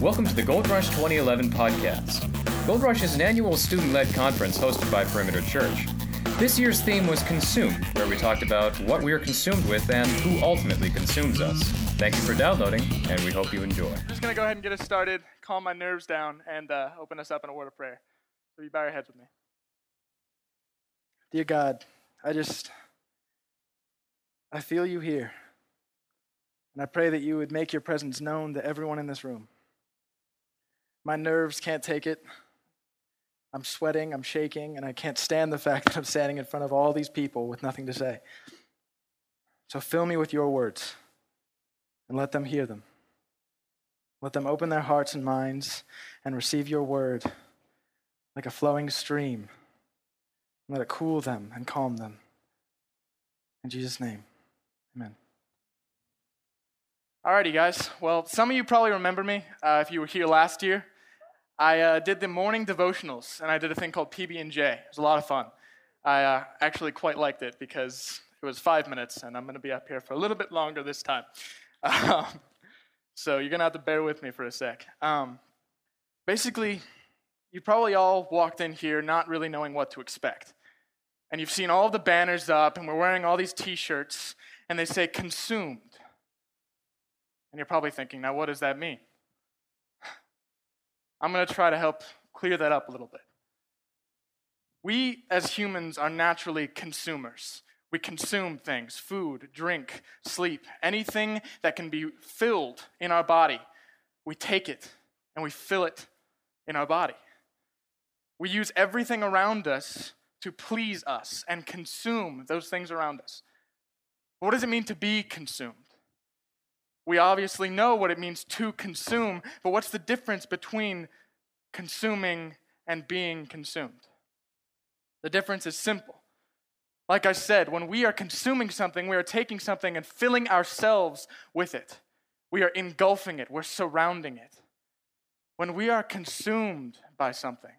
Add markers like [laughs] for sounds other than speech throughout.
Welcome to the Goldrush 2011 podcast. Goldrush is an annual student led conference hosted by Perimeter Church. This year's theme was Consumed, where we talked about what we are consumed with and who ultimately consumes us. Thank you for downloading, and we hope you enjoy. Just going to go ahead and get us started, calm my nerves down, and uh, open us up in a word of prayer. So you bow your heads with me. Dear God, I just, I feel you here. And I pray that you would make your presence known to everyone in this room. My nerves can't take it. I'm sweating, I'm shaking, and I can't stand the fact [laughs] that I'm standing in front of all these people with nothing to say. So fill me with your words and let them hear them. Let them open their hearts and minds and receive your word like a flowing stream. Let it cool them and calm them. In Jesus' name, amen. Alrighty, guys. Well, some of you probably remember me uh, if you were here last year. I uh, did the morning devotionals, and I did a thing called PB and J. It was a lot of fun. I uh, actually quite liked it because it was five minutes, and I'm going to be up here for a little bit longer this time. [laughs] Um, so you're going to have to bear with me for a sec. Um, basically, you probably all walked in here not really knowing what to expect. And you've seen all the banners up, and we're wearing all these t shirts, and they say consumed. And you're probably thinking, now what does that mean? [sighs] I'm going to try to help clear that up a little bit. We as humans are naturally consumers. We consume things food, drink, sleep, anything that can be filled in our body. We take it and we fill it in our body. We use everything around us to please us and consume those things around us. What does it mean to be consumed? We obviously know what it means to consume, but what's the difference between consuming and being consumed? The difference is simple. Like I said, when we are consuming something, we are taking something and filling ourselves with it. We are engulfing it, we're surrounding it. When we are consumed by something,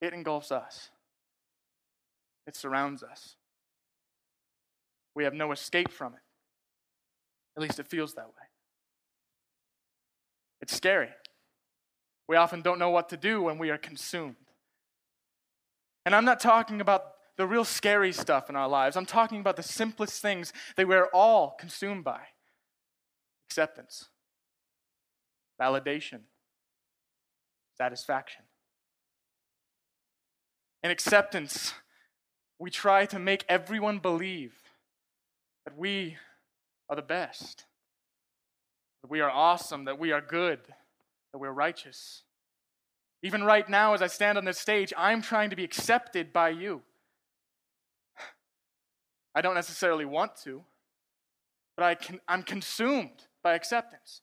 it engulfs us, it surrounds us. We have no escape from it. At least it feels that way. It's scary. We often don't know what to do when we are consumed. And I'm not talking about the real scary stuff in our lives. I'm talking about the simplest things that we're all consumed by acceptance, validation, satisfaction. In acceptance, we try to make everyone believe that we are the best, that we are awesome, that we are good, that we're righteous. Even right now, as I stand on this stage, I'm trying to be accepted by you. I don't necessarily want to, but I can, I'm consumed by acceptance.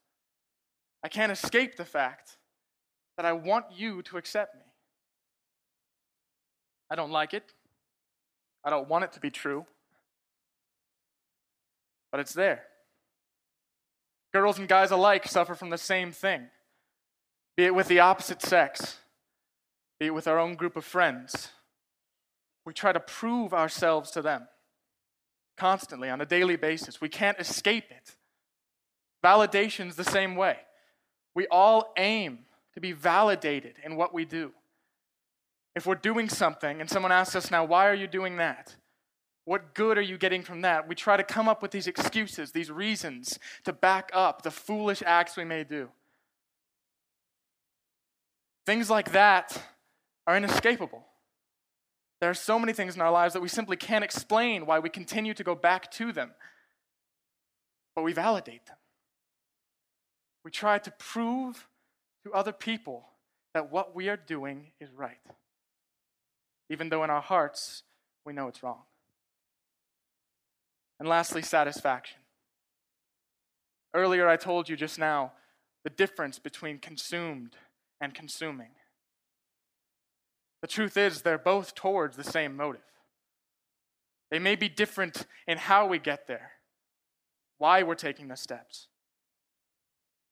I can't escape the fact that I want you to accept me. I don't like it. I don't want it to be true. But it's there. Girls and guys alike suffer from the same thing, be it with the opposite sex, be it with our own group of friends. We try to prove ourselves to them constantly on a daily basis. We can't escape it. Validation's the same way. We all aim to be validated in what we do. If we're doing something and someone asks us now, why are you doing that? What good are you getting from that? We try to come up with these excuses, these reasons to back up the foolish acts we may do. Things like that are inescapable. There are so many things in our lives that we simply can't explain why we continue to go back to them, but we validate them. We try to prove to other people that what we are doing is right, even though in our hearts we know it's wrong. And lastly, satisfaction. Earlier, I told you just now the difference between consumed and consuming. The truth is, they're both towards the same motive. They may be different in how we get there, why we're taking the steps.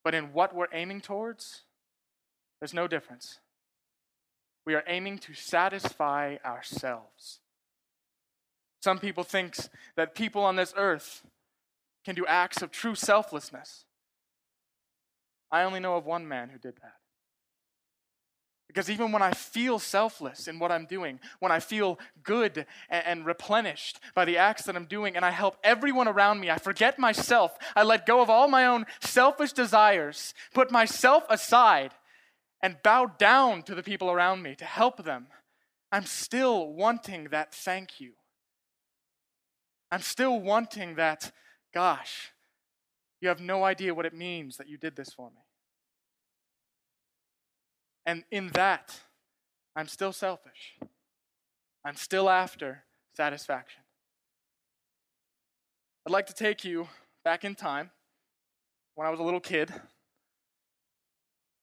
But in what we're aiming towards, there's no difference. We are aiming to satisfy ourselves. Some people think that people on this earth can do acts of true selflessness. I only know of one man who did that. Because even when I feel selfless in what I'm doing, when I feel good and, and, replenished by the acts that I'm doing, and I help everyone around me, I forget myself. I let go of all my own selfish desires, put myself aside, and bow down to the people around me to help them. I'm still wanting that thank you. I'm still wanting that, gosh, you have no idea what it means that you did this for me. And in that, I'm still selfish. I'm still after satisfaction. I'd like to take you back in time when I was a little kid.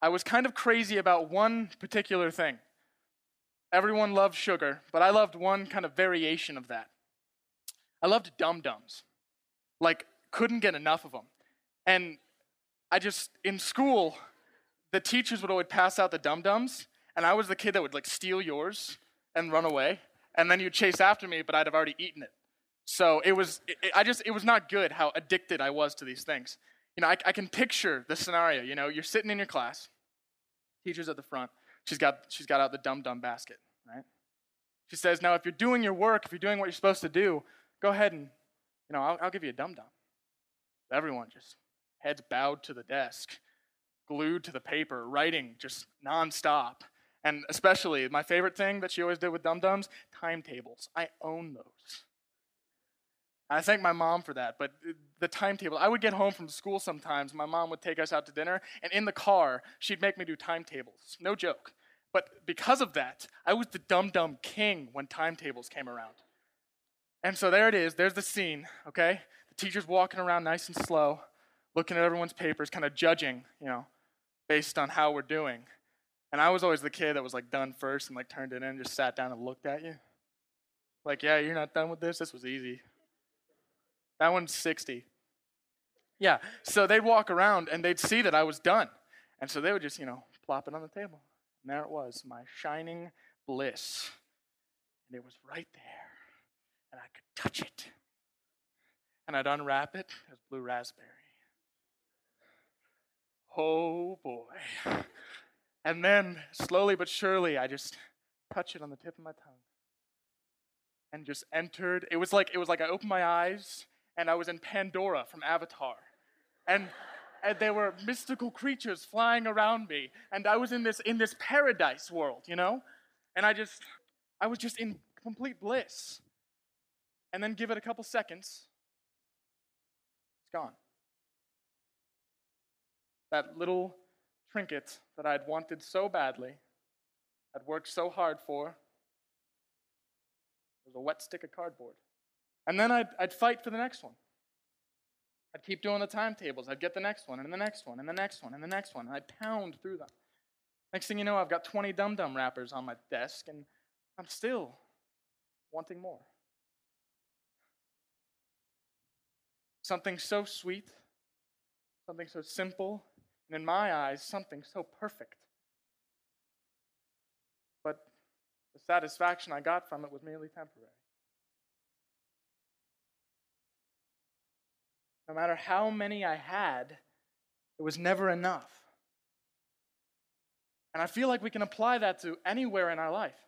I was kind of crazy about one particular thing. Everyone loved sugar, but I loved one kind of variation of that. I loved dum dums. Like, couldn't get enough of them. And I just, in school, the teachers would always pass out the dum dums, and I was the kid that would like steal yours and run away, and then you'd chase after me, but I'd have already eaten it. So it was, it, I just, it was not good how addicted I was to these things. You know, I, I can picture the scenario. You know, you're sitting in your class, teacher's at the front. She's got, she's got out the dum dum basket, right? She says, now if you're doing your work, if you're doing what you're supposed to do, go ahead and, you know, I'll, I'll give you a dum dum. Everyone just heads bowed to the desk glued to the paper, writing just nonstop. And especially, my favorite thing that she always did with dum dums timetables. I own those. I thank my mom for that, but the timetable, I would get home from school sometimes. My mom would take us out to dinner, and in the car, she'd make me do timetables. No joke. But because of that, I was the dum dum king when timetables came around. And so there it is. There's the scene, okay? The teacher's walking around nice and slow, looking at everyone's papers, kind of judging, you know, based on how we're doing. And I was always the kid that was like done first and like turned it in, just sat down and looked at you. Like, yeah, you're not done with this? This was easy. That one's 60. Yeah, so they'd walk around and they'd see that I was done. And so they would just, you know, plop it on the table. And there it was, my shining bliss. And it was right there. And I could touch it. And I'd unwrap it. Was blue raspberry. Oh boy. And then, slowly but surely, I just touched it on the tip of my tongue and just entered. It was like it was like I opened my eyes and I was in Pandora from Avatar. And and there were mystical creatures flying around me and I was in this in this paradise world, you know? And I just I was just in complete bliss. And then give it a couple seconds. It's gone that little trinket that I'd wanted so badly, I'd worked so hard for, was a wet stick of cardboard. And then I'd, I'd fight for the next one. I'd keep doing the timetables. I'd get the next one, and the next one, and the next one, and the next one. And I'd pound through them. Next thing you know, I've got 20 dum dum wrappers on my desk, and I'm still wanting more. Something so sweet, something so simple, and in my eyes, something so perfect. But the satisfaction I got from it was merely temporary. No matter how many I had, it was never enough. And I feel like we can apply that to anywhere in our life.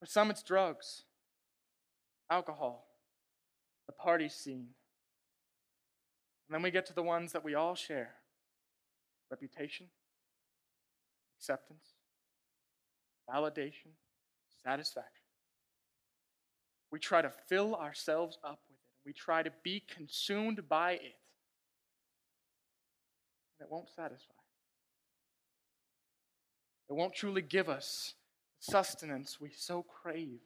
For some, it's drugs, alcohol, the party scene, and then we get to the ones that we all share reputation, acceptance, validation, satisfaction. We try to fill ourselves up with it. We try to be consumed by it. And it won't satisfy. It won't truly give us the sustenance we so crave.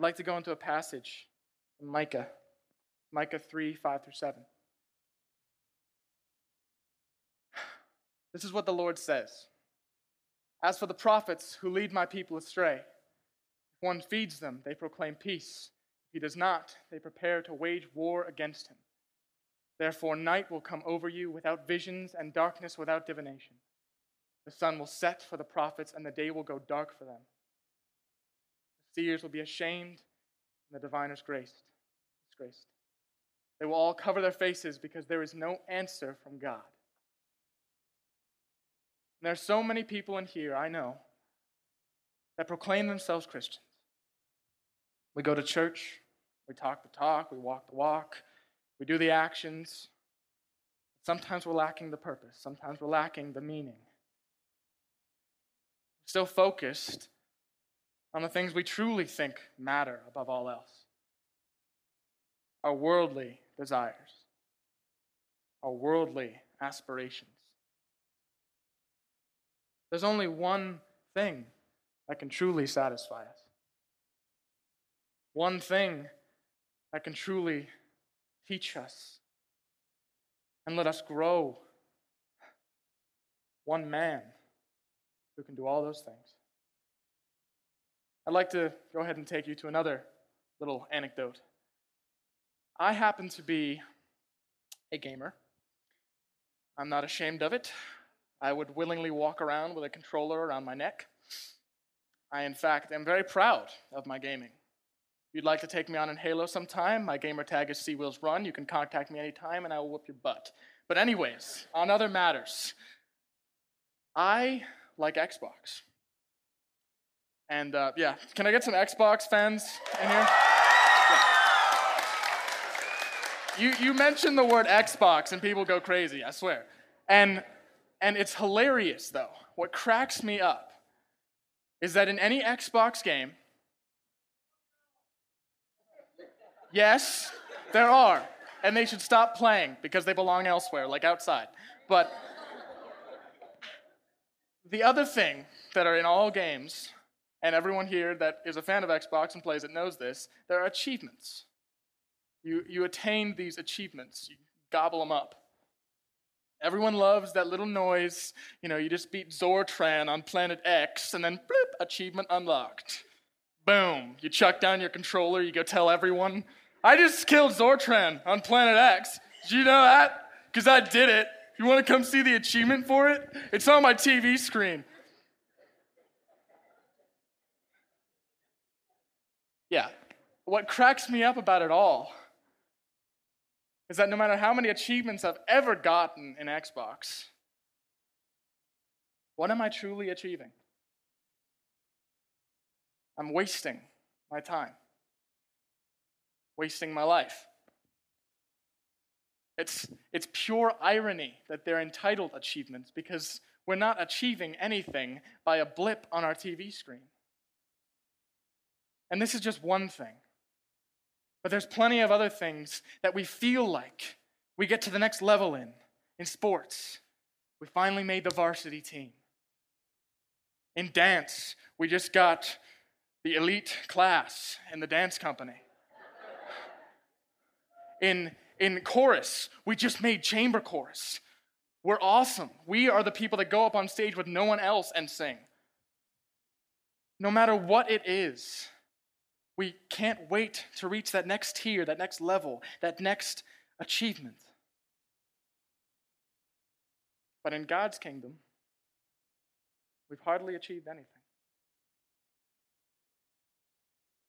I'd like to go into a passage from Micah Micah 3 5 through 7. [sighs] This is what the Lord says As for the prophets who lead my people astray, if one feeds them, they proclaim peace. If he does not, they prepare to wage war against him. Therefore, night will come over you without visions, and darkness without divination. The sun will set for the prophets, and the day will go dark for them. Seers will be ashamed, and the diviners graced, disgraced. They will all cover their faces because there is no answer from God. And there are so many people in here, I know, that proclaim themselves Christians. We go to church, we talk the talk, we walk the walk, we do the actions. Sometimes we're lacking the purpose, sometimes we're lacking the meaning. Still focused on the things we truly think matter above all else our worldly desires, our worldly aspirations. There's only one thing that can truly satisfy us. One thing that can truly teach us and let us grow. One man who can do all those things. I'd like to go ahead and take you to another little anecdote. I happen to be a gamer. I'm not ashamed of it. I would willingly walk around with a controller around my neck. I, in fact, am very proud of my gaming. If you'd like to take me on in Halo sometime, my gamer tag is Seawheels Run. You can contact me anytime and I will whoop your butt. But, anyways, on other matters, I like Xbox. And uh, yeah, can I get some Xbox fans in here? You, you mention the word Xbox and people go crazy, I swear. And, and it's hilarious, though. What cracks me up is that in any Xbox game, yes, there are. And they should stop playing because they belong elsewhere, like outside. But the other thing that are in all games, and everyone here that is a fan of Xbox and plays it knows this, there are achievements. You, you attain these achievements, you gobble them up. Everyone loves that little noise. You know, you just beat Zortran on planet X, and then bloop, achievement unlocked. Boom, you chuck down your controller, you go tell everyone, I just killed Zortran on planet X. Did you know that? Because I did it. You want to come see the achievement for it? It's on my TV screen. Yeah. What cracks me up about it all is that no matter how many achievements I've ever gotten in Xbox, what am I truly achieving? I'm wasting my time, wasting my life. It's, it's pure irony that they're entitled achievements because we're not achieving anything by a blip on our TV screen. And this is just one thing. But there's plenty of other things that we feel like we get to the next level in. In sports, we finally made the varsity team. In dance, we just got the elite class in the dance company. In, in chorus, we just made chamber chorus. We're awesome. We are the people that go up on stage with no one else and sing. No matter what it is, we can't wait to reach that next tier, that next level, that next achievement. But in God's kingdom, we've hardly achieved anything.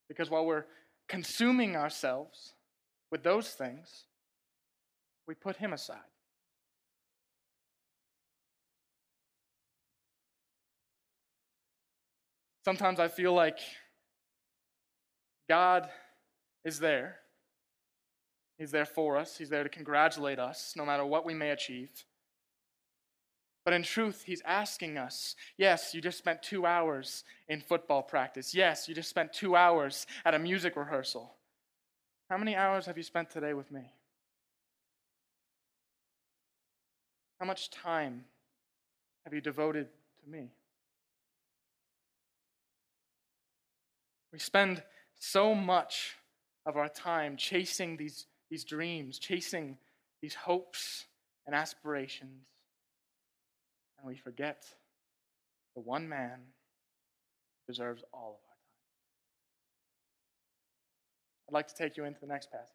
Because while we're consuming ourselves with those things, we put Him aside. Sometimes I feel like God is there. He's there for us. He's there to congratulate us no matter what we may achieve. But in truth, He's asking us yes, you just spent two hours in football practice. Yes, you just spent two hours at a music rehearsal. How many hours have you spent today with me? How much time have you devoted to me? We spend so much of our time chasing these, these dreams, chasing these hopes and aspirations, and we forget the one man who deserves all of our time. I'd like to take you into the next passage.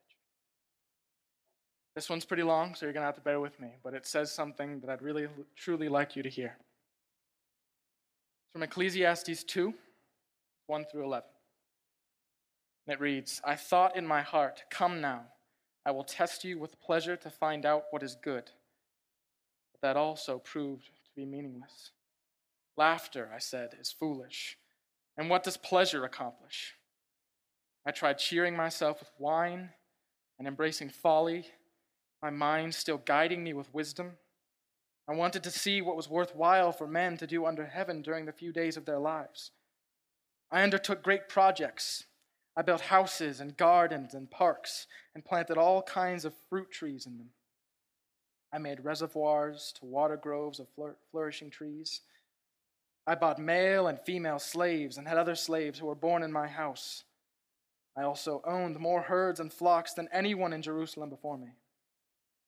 This one's pretty long, so you're going to have to bear with me, but it says something that I'd really, truly like you to hear. It's from Ecclesiastes 2 1 through 11. And it reads I thought in my heart, Come now, I will test you with pleasure to find out what is good. But that also proved to be meaningless. Laughter, I said, is foolish. And what does pleasure accomplish? I tried cheering myself with wine and embracing folly, my mind still guiding me with wisdom. I wanted to see what was worthwhile for men to do under heaven during the few days of their lives. I undertook great projects I built houses and gardens and parks and planted all kinds of fruit trees in them. I made reservoirs to water groves of flourishing trees. I bought male and female slaves and had other slaves who were born in my house. I also owned more herds and flocks than anyone in Jerusalem before me.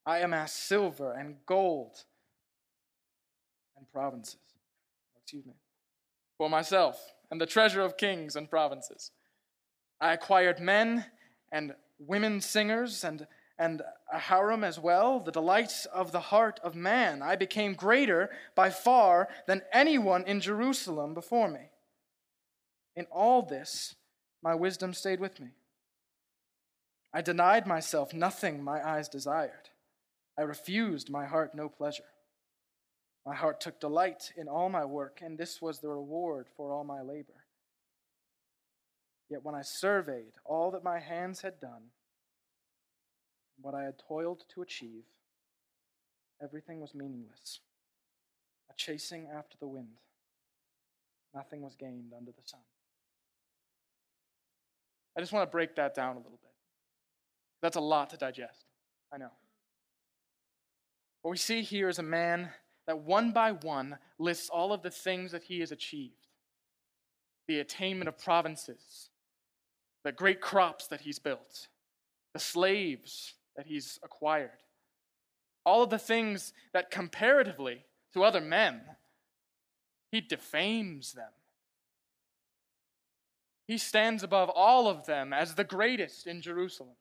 I amassed silver and gold and provinces. Excuse me. For myself and the treasure of kings and provinces. I acquired men and women singers and, and a harem as well, the delights of the heart of man. I became greater by far than anyone in Jerusalem before me. In all this, my wisdom stayed with me. I denied myself nothing my eyes desired. I refused my heart no pleasure. My heart took delight in all my work, and this was the reward for all my labor. Yet when I surveyed all that my hands had done, what I had toiled to achieve, everything was meaningless, a chasing after the wind. Nothing was gained under the sun. I just want to break that down a little bit. That's a lot to digest. I know. What we see here is a man that one by one lists all of the things that he has achieved the attainment of provinces, the great crops that he's built, the slaves that he's acquired, all of the things that comparatively to other men, he defames them. He stands above all of them as the greatest in Jerusalem.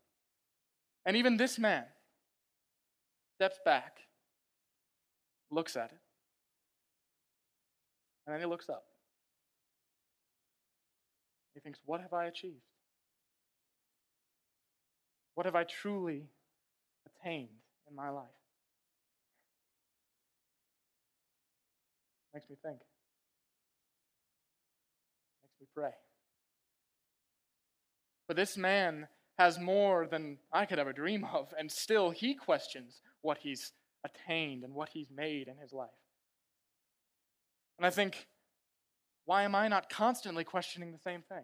And even this man steps back, looks at it, and then he looks up. He thinks, What have I achieved? What have I truly attained in my life? Makes me think. Makes me pray. But this man has more than I could ever dream of, and still he questions what he's attained and what he's made in his life. And I think, why am I not constantly questioning the same thing?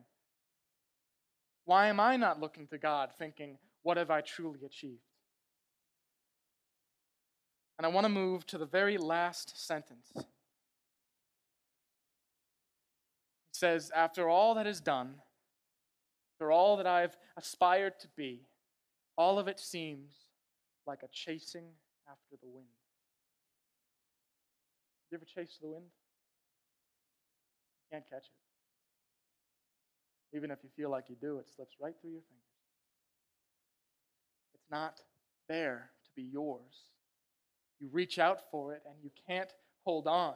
Why am I not looking to God thinking, what have I truly achieved? And I want to move to the very last sentence. He says, After all that is done, after all that I've aspired to be, all of it seems like a chasing after the wind. You ever chase the wind? You can't catch it. Even if you feel like you do, it slips right through your fingers. Not there to be yours. You reach out for it and you can't hold on.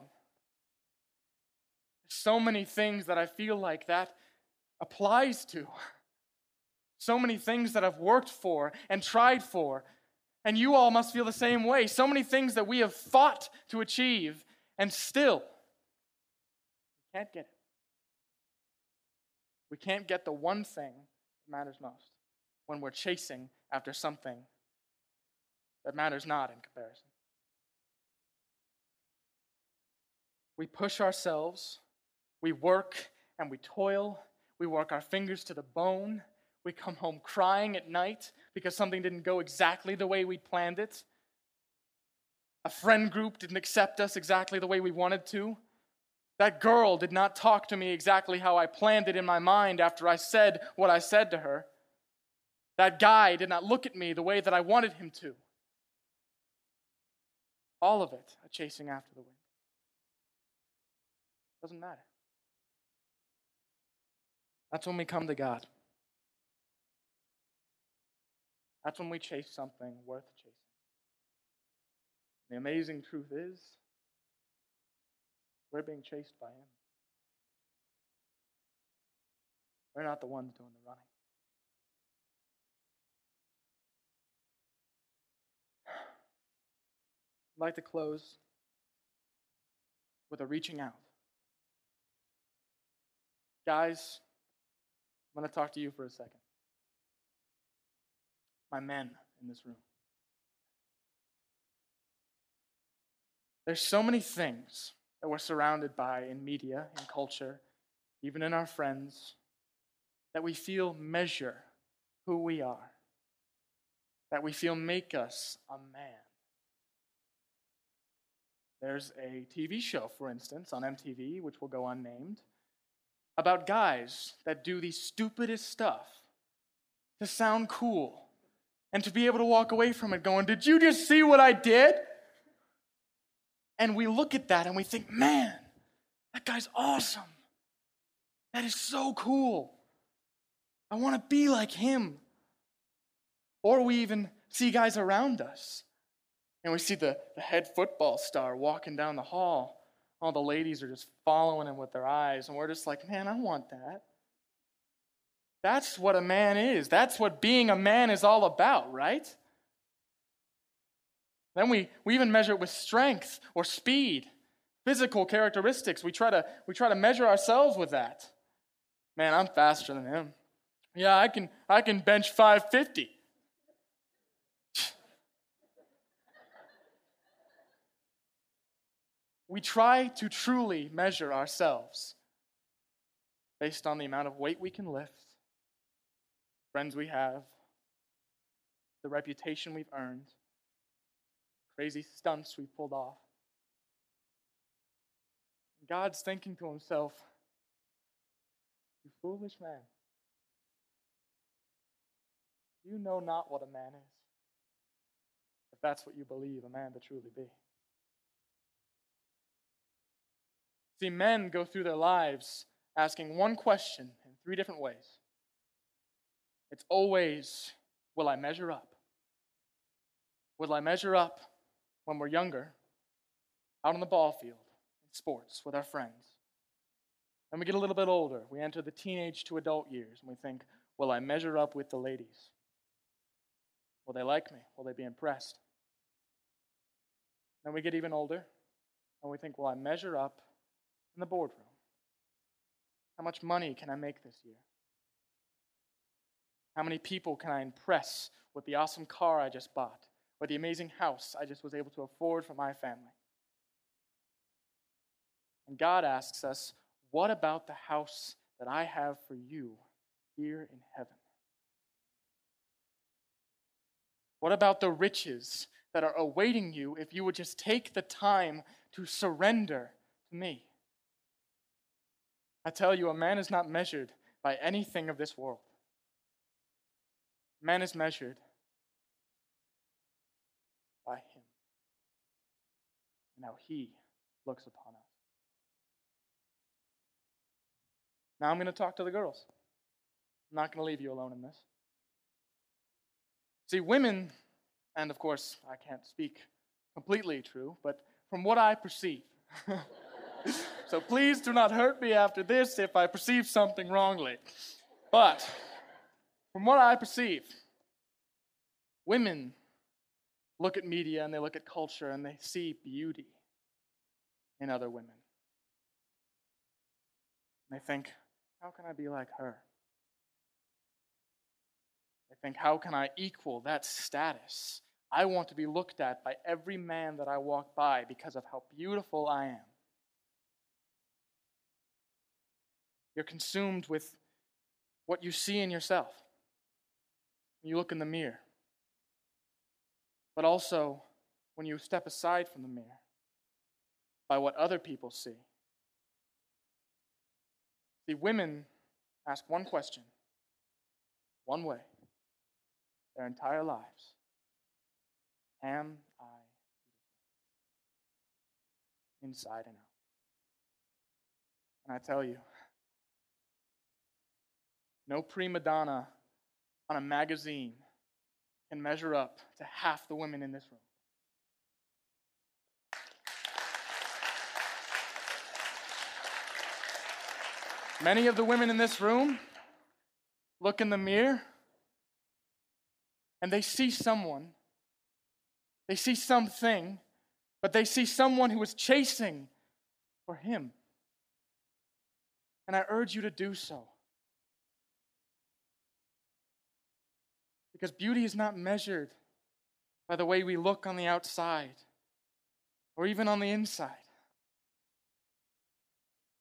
So many things that I feel like that applies to. So many things that I've worked for and tried for. And you all must feel the same way. So many things that we have fought to achieve and still we can't get it. We can't get the one thing that matters most when we're chasing after something that matters not in comparison. We push ourselves, we work and we toil, we work our fingers to the bone, we come home crying at night because something didn't go exactly the way we'd planned it. A friend group didn't accept us exactly the way we wanted to. That girl did not talk to me exactly how I planned it in my mind after I said what I said to her. That guy did not look at me the way that I wanted him to. All of it a chasing after the wind. Doesn't matter. That's when we come to God. That's when we chase something worth chasing. The amazing truth is, we're being chased by Him. We're not the ones doing the running. I'd like to close with a reaching out. Guys, I'm going to talk to you for a second. My men in this room. There's so many things that we're surrounded by in media, in culture, even in our friends, that we feel measure who we are, that we feel make us a man. There's a TV show, for instance, on MTV, which will go unnamed, about guys that do the stupidest stuff to sound cool and to be able to walk away from it going, Did you just see what I did? And we look at that and we think, Man, that guy's awesome. That is so cool. I want to be like him. Or we even see guys around us and we see the, the head football star walking down the hall. All the ladies are just following him with their eyes, and we're just like, man, I want that. That's what a man is. That's what being a man is all about, right? Then we, we even measure it with strength or speed, physical characteristics. We try, to, we try to measure ourselves with that. Man, I'm faster than him. Yeah, I can, I can bench 550. We try to truly measure ourselves based on the amount of weight we can lift, friends we have, the reputation we've earned, crazy stunts we've pulled off. God's thinking to himself, You foolish man, you know not what a man is, if that's what you believe a man to truly be. See, men go through their lives asking one question in three different ways. It's always, will I measure up? Will I measure up when we're younger, out on the ball field, in sports, with our friends? Then we get a little bit older. We enter the teenage to adult years, and we think, will I measure up with the ladies? Will they like me? Will they be impressed? Then we get even older, and we think, will I measure up in the boardroom? How much money can I make this year? How many people can I impress with the awesome car I just bought or the amazing house I just was able to afford for my family? And God asks us, What about the house that I have for you here in heaven? What about the riches that are awaiting you if you would just take the time to surrender to me? I tell you, a man is not measured by anything of this world. Man is measured by him and how he looks upon us. Now I'm going to talk to the girls. I'm not going to leave you alone in this. See, women, and of course, I can't speak completely true, but from what I perceive, [laughs] So please do not hurt me after this if I perceive something wrongly. But from what I perceive, women look at media and they look at culture and they see beauty in other women. And they think, how can I be like her? They think, how can I equal that status? I want to be looked at by every man that I walk by because of how beautiful I am. You're consumed with what you see in yourself. You look in the mirror. But also, when you step aside from the mirror, by what other people see. The women ask one question, one way, their entire lives Am I beautiful? Inside and out. And I tell you, no prima donna on a magazine can measure up to half the women in this room. Many of the women in this room look in the mirror and they see someone, they see something but they see someone who is chasing for Him. And I urge you to do so. Because beauty is not measured by the way we look on the outside or even on the inside.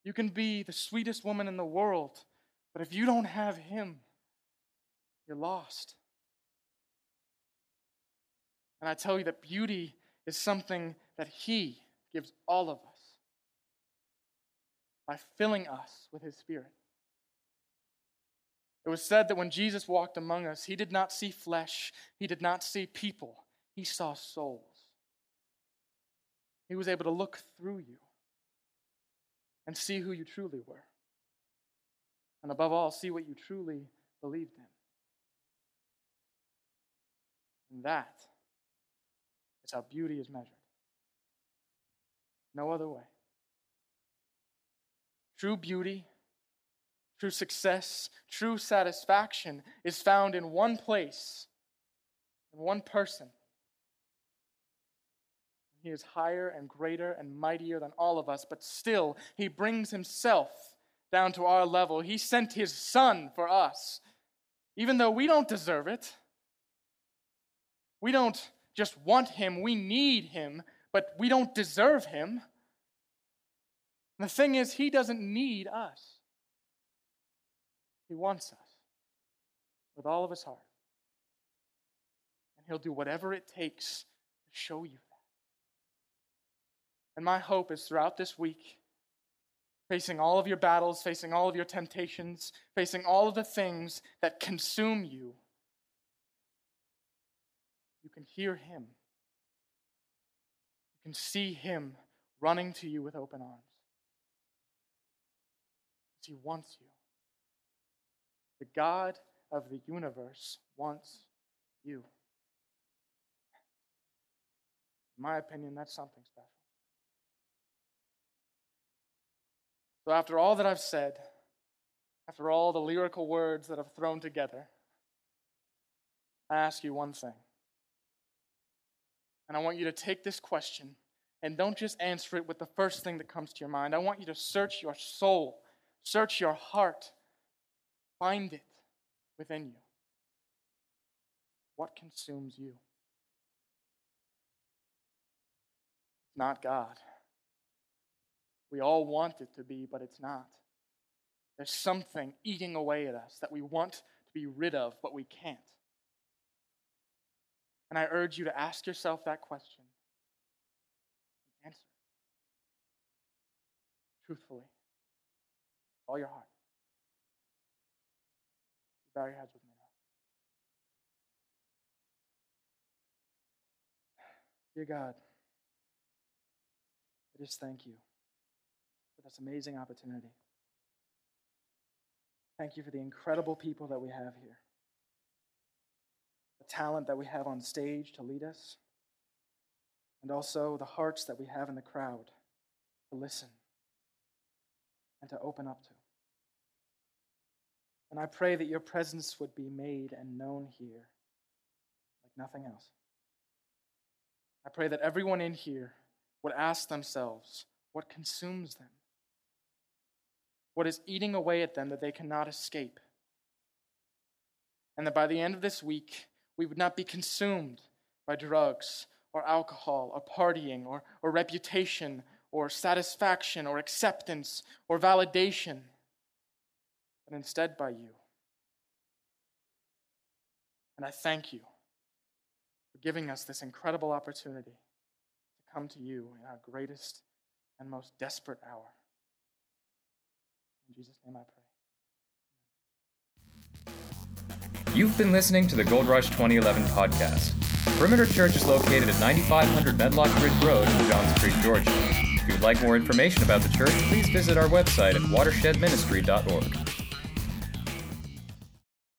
You can be the sweetest woman in the world, but if you don't have Him, you're lost. And I tell you that beauty is something that He gives all of us by filling us with His Spirit. It was said that when Jesus walked among us, He did not see flesh, He did not see people, He saw souls. He was able to look through you and see who you truly were. And above all, see what you truly believed in. And that is how beauty is measured. No other way. True beauty, true success, true satisfaction is found in one place, in one person. He is higher and greater and mightier than all of us, but still, He brings Himself down to our level. He sent His Son for us, even though we don't deserve it. We don't just want Him, we need Him, but we don't deserve Him. And the thing is, He doesn't need us, He wants us with all of His heart. And He'll do whatever it takes to show you that. And my hope is throughout this week, facing all of your battles, facing all of your temptations, facing all of the things that consume you, you can hear Him. You can see Him running to you with open arms. Because He wants you. The God of the universe wants you. In my opinion, that's something special. So, after all that I've said, after all the lyrical words that I've thrown together, I ask you one thing. And I want you to take this question and don't just answer it with the first thing that comes to your mind. I want you to search your soul, search your heart, find it within you. What consumes you? It's not God. We all want it to be, but it's not. There's something eating away at us that we want to be rid of, but we can't. And I urge you to ask yourself that question and answer it truthfully, all your heart. Bow your heads with me now. Dear God, I just thank you for this amazing opportunity. Thank you for the incredible people that we have here the talent that we have on stage to lead us, and also the hearts that we have in the crowd to listen and to open up to. And I pray that your presence would be made and known here like nothing else. I pray that everyone in here would ask themselves what consumes them, what is eating away at them that they cannot escape. And that by the end of this week, we would not be consumed by drugs or alcohol or partying or, or reputation or satisfaction or acceptance or validation, but instead by you. And I thank you for giving us this incredible opportunity to come to you in our greatest and most desperate hour. In Jesus' name I pray. You've been listening to the Goldrush 2011 podcast. Perimeter Church is located at 9500 Medlock Bridge Road in Johns Creek, Georgia. If you'd like more information about the church, please visit our website at watershedministry.org.